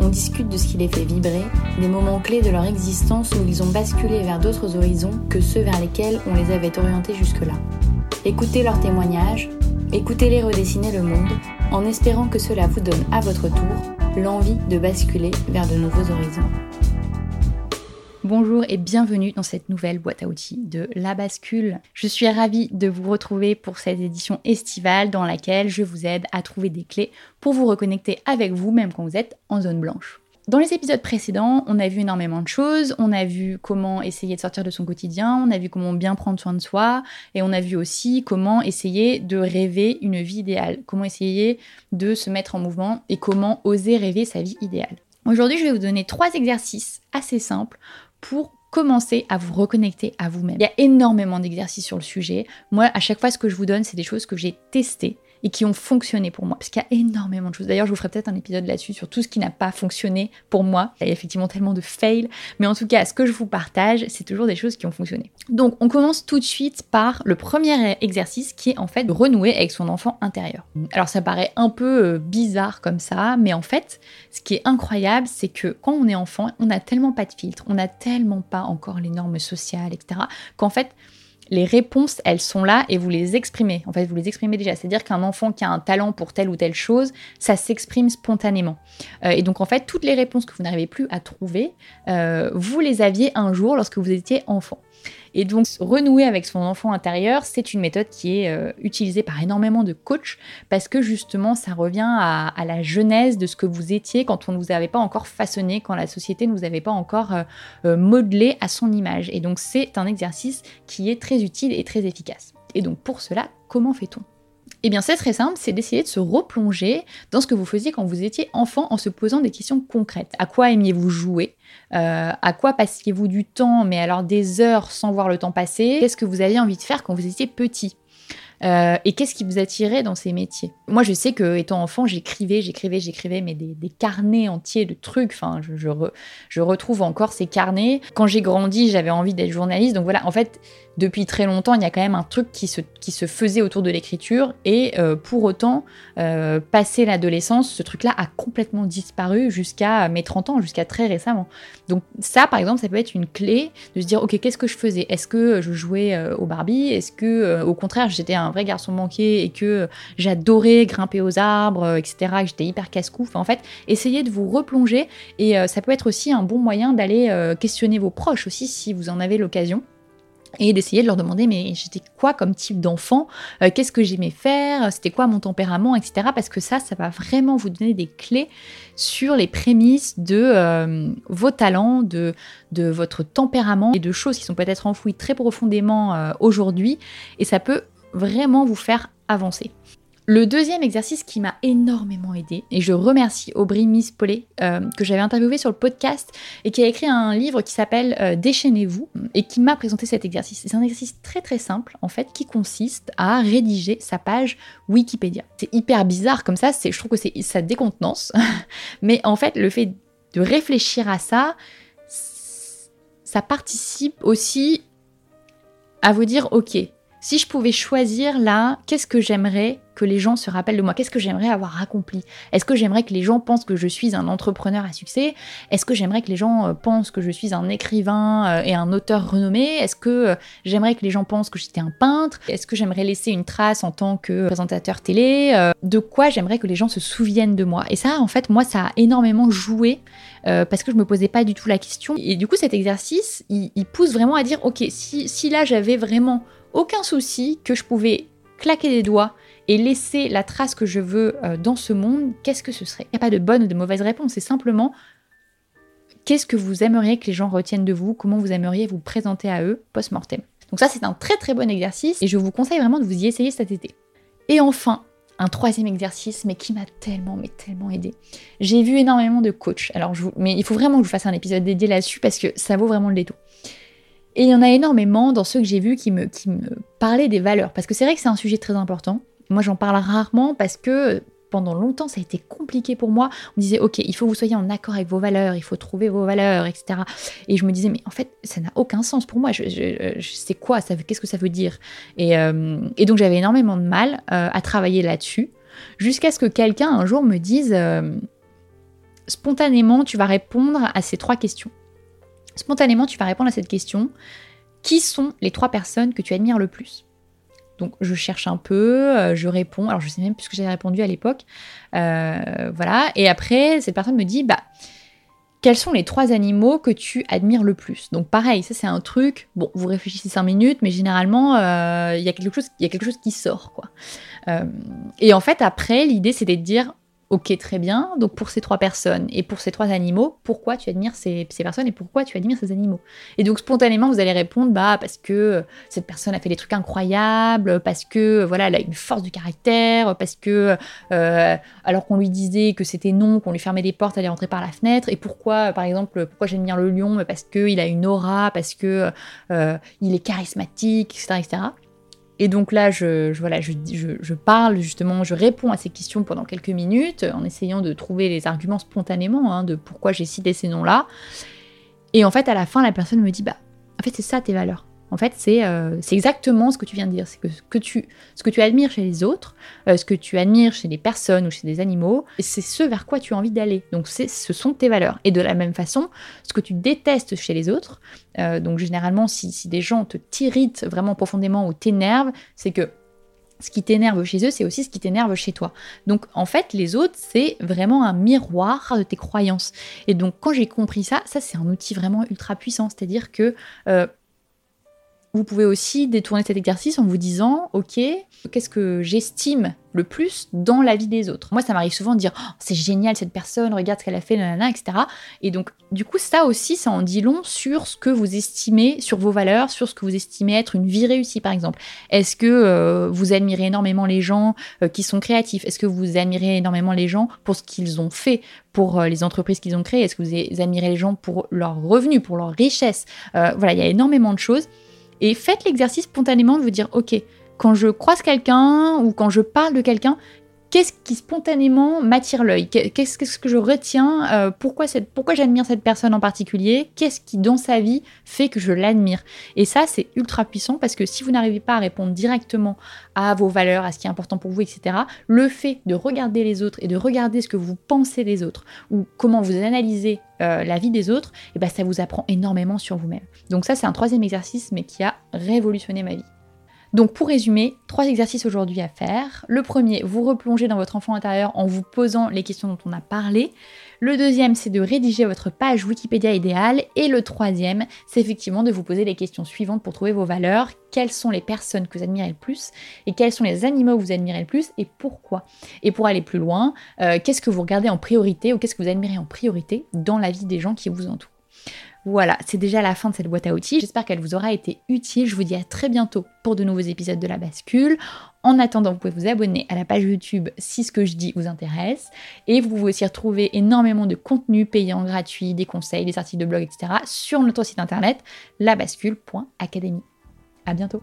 On discute de ce qui les fait vibrer, des moments clés de leur existence où ils ont basculé vers d'autres horizons que ceux vers lesquels on les avait orientés jusque-là. Écoutez leurs témoignages, écoutez-les redessiner le monde, en espérant que cela vous donne à votre tour l'envie de basculer vers de nouveaux horizons. Bonjour et bienvenue dans cette nouvelle boîte à outils de La Bascule. Je suis ravie de vous retrouver pour cette édition estivale dans laquelle je vous aide à trouver des clés pour vous reconnecter avec vous même quand vous êtes en zone blanche. Dans les épisodes précédents, on a vu énormément de choses. On a vu comment essayer de sortir de son quotidien, on a vu comment bien prendre soin de soi, et on a vu aussi comment essayer de rêver une vie idéale, comment essayer de se mettre en mouvement et comment oser rêver sa vie idéale. Aujourd'hui, je vais vous donner trois exercices assez simples pour commencer à vous reconnecter à vous-même. Il y a énormément d'exercices sur le sujet. Moi, à chaque fois, ce que je vous donne, c'est des choses que j'ai testées et qui ont fonctionné pour moi. Parce qu'il y a énormément de choses. D'ailleurs, je vous ferai peut-être un épisode là-dessus sur tout ce qui n'a pas fonctionné pour moi. Il y a effectivement tellement de fails. Mais en tout cas, ce que je vous partage, c'est toujours des choses qui ont fonctionné. Donc, on commence tout de suite par le premier exercice qui est en fait de renouer avec son enfant intérieur. Alors, ça paraît un peu euh, bizarre comme ça, mais en fait, ce qui est incroyable, c'est que quand on est enfant, on n'a tellement pas de filtre, on n'a tellement pas encore les normes sociales, etc., qu'en fait, les réponses, elles sont là et vous les exprimez. En fait, vous les exprimez déjà. C'est-à-dire qu'un enfant qui a un talent pour telle ou telle chose, ça s'exprime spontanément. Euh, et donc, en fait, toutes les réponses que vous n'arrivez plus à trouver, euh, vous les aviez un jour lorsque vous étiez enfant. Et donc, renouer avec son enfant intérieur, c'est une méthode qui est euh, utilisée par énormément de coachs parce que justement, ça revient à, la genèse de ce que vous étiez quand on ne vous avait pas encore façonné, quand la société ne vous avait pas encore euh, euh, modelé à son image. Et donc, c'est un exercice qui est très utile et très efficace. Et donc, pour cela, comment fait-on? Eh bien, c'est très simple, c'est d'essayer de se replonger dans ce que vous faisiez quand vous étiez enfant en se posant des questions concrètes. À quoi aimiez-vous jouer? Euh, À quoi passiez-vous du temps, mais alors des heures sans voir le temps passer? Qu'est-ce que vous aviez envie de faire quand vous étiez petit? Euh, et qu'est-ce qui vous attirait dans ces métiers? Moi, je sais que étant enfant, j'écrivais, j'écrivais, j'écrivais, mais des, carnets entiers de trucs. Enfin, je, je retrouve encore ces carnets. Quand j'ai grandi, j'avais envie d'être journaliste. Donc voilà, en fait, depuis très longtemps, il y a quand même un truc qui se, faisait autour de l'écriture. Et euh, pour autant, euh, passé l'adolescence, ce truc-là a complètement disparu jusqu'à mes 30 ans, jusqu'à très récemment. Donc ça, par exemple, ça peut être une clé de se dire, ok, qu'est-ce que je faisais? Est-ce que je jouais euh, au Barbie? Est-ce que, au contraire, j'étais un vrai garçon manqué et que j'adorais grimper aux arbres, etc., que j'étais hyper casse-cou? En fait, essayez de vous replonger. Et ça peut être aussi un bon moyen d'aller questionner vos proches aussi, si vous en avez l'occasion et d'essayer de leur demander mais j'étais quoi comme type d'enfant, euh, qu'est-ce que j'aimais faire, c'était quoi mon tempérament, etc. Parce que ça, ça va vraiment vous donner des clés sur les prémices de euh, vos talents, de, de votre tempérament et de choses qui sont peut-être enfouies très profondément euh, aujourd'hui. Et ça peut vraiment vous faire avancer. Le deuxième exercice qui m'a énormément aidé, et je remercie Aubry Miss Paulet, euh, que j'avais interviewé sur le podcast et qui a écrit un livre qui s'appelle euh, Déchaînez-vous et qui m'a présenté cet exercice. C'est un exercice très très simple en fait qui consiste à rédiger sa page Wikipédia. C'est hyper bizarre comme ça, je trouve que c'est ça décontenance, mais en fait le fait de réfléchir à ça, ça participe aussi à vous dire ok, si je pouvais choisir là, qu'est-ce que j'aimerais que les gens se rappellent de moi. Qu'est-ce que j'aimerais avoir accompli? Est-ce que j'aimerais que les gens pensent que je suis un entrepreneur à succès? Est-ce que j'aimerais que les gens euh, pensent que je suis un écrivain euh, et un auteur renommé? Est-ce que euh, j'aimerais que les gens pensent que j'étais un peintre? Est-ce que j'aimerais laisser une trace en tant que présentateur télé? De quoi j'aimerais que les gens se souviennent de moi? Et ça, en fait, moi, ça a énormément joué parce que je me posais pas du tout la question. Et du coup, cet exercice, il, pousse vraiment à dire, ok, si, si là j'avais vraiment aucun souci que je pouvais claquer des doigts et laisser la trace que je veux euh, dans ce monde, qu'est-ce que ce serait? Il n'y a pas de bonne ou de mauvaise réponse, c'est simplement qu'est-ce que vous aimeriez que les gens retiennent de vous, comment vous aimeriez vous présenter à eux post-mortem? Donc ça c'est un très très bon exercice et je vous conseille vraiment de vous y essayer cet été. Et enfin, un troisième exercice, mais qui m'a tellement, mais tellement aidé. J'ai vu énormément de coachs. Alors, je mais il faut vraiment que je fasse un épisode dédié là-dessus parce que ça vaut vraiment le détour. Et il y en a énormément dans ceux que j'ai vus qui me, qui me parlaient des valeurs. Parce que c'est vrai que c'est un sujet très important. Moi, j'en parle rarement parce que pendant longtemps, ça a été compliqué pour moi. On me disait, ok, il faut que vous soyez en accord avec vos valeurs, il faut trouver vos valeurs, etc. Et je me disais, mais en fait, ça n'a aucun sens pour moi. Je, sais quoi, qu'est-ce que ça veut dire? Et, euh, donc j'avais énormément de mal euh, à travailler là-dessus, jusqu'à ce que quelqu'un un jour me dise, euh, spontanément, tu vas répondre à ces trois questions. Spontanément, tu vas répondre à cette question. Qui sont les trois personnes que tu admires le plus? Donc je cherche un peu, euh, je réponds. Alors je sais même plus ce que j'avais répondu à l'époque. Euh, voilà. Et après, cette personne me dit, bah, quels sont les trois animaux que tu admires le plus? Donc pareil, ça c'est un truc. Bon, vous réfléchissez cinq minutes, mais généralement euh, il y a quelque chose, qui sort quoi. et en fait après, l'idée c'était de dire, Ok, très bien. Donc pour ces trois personnes et pour ces trois animaux, pourquoi tu admires ces, personnes et pourquoi tu admires ces animaux? Et donc spontanément, vous allez répondre, bah parce que euh, cette personne a fait des trucs incroyables, parce que euh, voilà, elle a une force de caractère, parce que euh, alors qu'on lui disait que c'était non, qu'on lui fermait des portes, elle est rentrée par la fenêtre. Et pourquoi, par exemple, pourquoi j'admire le lion? Parce qu'il a une aura, parce que il est charismatique, etc., etc. Et donc là, je, voilà, je, je, parle justement, je réponds à ces questions pendant quelques minutes en essayant de trouver les arguments spontanément hein, de pourquoi j'ai cité ces noms-là. Et en fait, à la fin, la personne me dit Bah, en fait, c'est ça tes valeurs. En fait, euh, c'est exactement ce que tu viens de dire. C'est que, ce que, tu, ce que tu admires chez les autres, euh, ce que tu admires chez des personnes ou chez des animaux, c'est ce vers quoi tu as envie d'aller. Donc, ce sont tes valeurs. Et de la même façon, ce que tu détestes chez les autres, euh, donc généralement, si, si, des gens te t'irritent vraiment profondément ou t'énervent, c'est que ce qui t'énerve chez eux, c'est aussi ce qui t'énerve chez toi. Donc en fait, les autres, c'est vraiment un miroir de tes croyances. Et donc quand j'ai compris ça, ça c'est un outil vraiment ultra puissant. C'est-à-dire que vous pouvez aussi détourner cet exercice en vous disant, ok, qu'est-ce que j'estime le plus dans la vie des autres? Moi, ça m'arrive souvent de dire, oh, c'est génial cette personne, regarde ce qu'elle a fait, nanana, etc. Et donc, du coup, ça aussi, ça en dit long sur ce que vous estimez, sur vos valeurs, sur ce que vous estimez être une vie réussie, par exemple. Est-ce que euh, vous admirez énormément les gens euh, qui sont créatifs? Est-ce que vous admirez énormément les gens pour ce qu'ils ont fait pour euh, les entreprises qu'ils ont créées? Est-ce que vous admirez les gens pour leurs revenus, pour leur richesse Voilà, il y a énormément de choses. Et faites l'exercice spontanément de vous dire, ok, quand je croise quelqu'un ou quand je parle de quelqu'un, qu'est-ce qui spontanément m'attire l'œil Qu'est-ce que je retiens euh, Pourquoi, j'admire cette personne en particulier Qu'est-ce qui, dans sa vie, fait que je l'admire Et ça, c'est ultra puissant parce que si vous n'arrivez pas à répondre directement à vos valeurs, à ce qui est important pour vous, etc., le fait de regarder les autres et de regarder ce que vous pensez des autres ou comment vous analysez euh, la vie des autres, et eh ben, ça vous apprend énormément sur vous-même. Donc ça, c'est un troisième exercice, mais qui a révolutionné ma vie. Donc pour résumer, trois exercices aujourd'hui à faire. Le premier, vous replonger dans votre enfant intérieur en vous posant les questions dont on a parlé. Le deuxième, c'est de rédiger votre page Wikipédia idéale. Et le troisième, c'est effectivement de vous poser les questions suivantes pour trouver vos valeurs. Quelles sont les personnes que vous admirez le plus Et quels sont les animaux que vous admirez le plus Et pourquoi? Et pour aller plus loin, euh, qu'est-ce que vous regardez en priorité ou qu'est-ce que vous admirez en priorité dans la vie des gens qui vous entourent? Voilà, c'est déjà la fin de cette boîte à outils. J'espère qu'elle vous aura été utile. Je vous dis à très bientôt pour de nouveaux épisodes de la bascule. En attendant, vous pouvez vous abonner à la page YouTube si ce que je dis vous intéresse. Et vous pouvez aussi retrouver énormément de contenu payant, gratuit, des conseils, des articles de blog, etc. sur notre site internet labascule.academy. À bientôt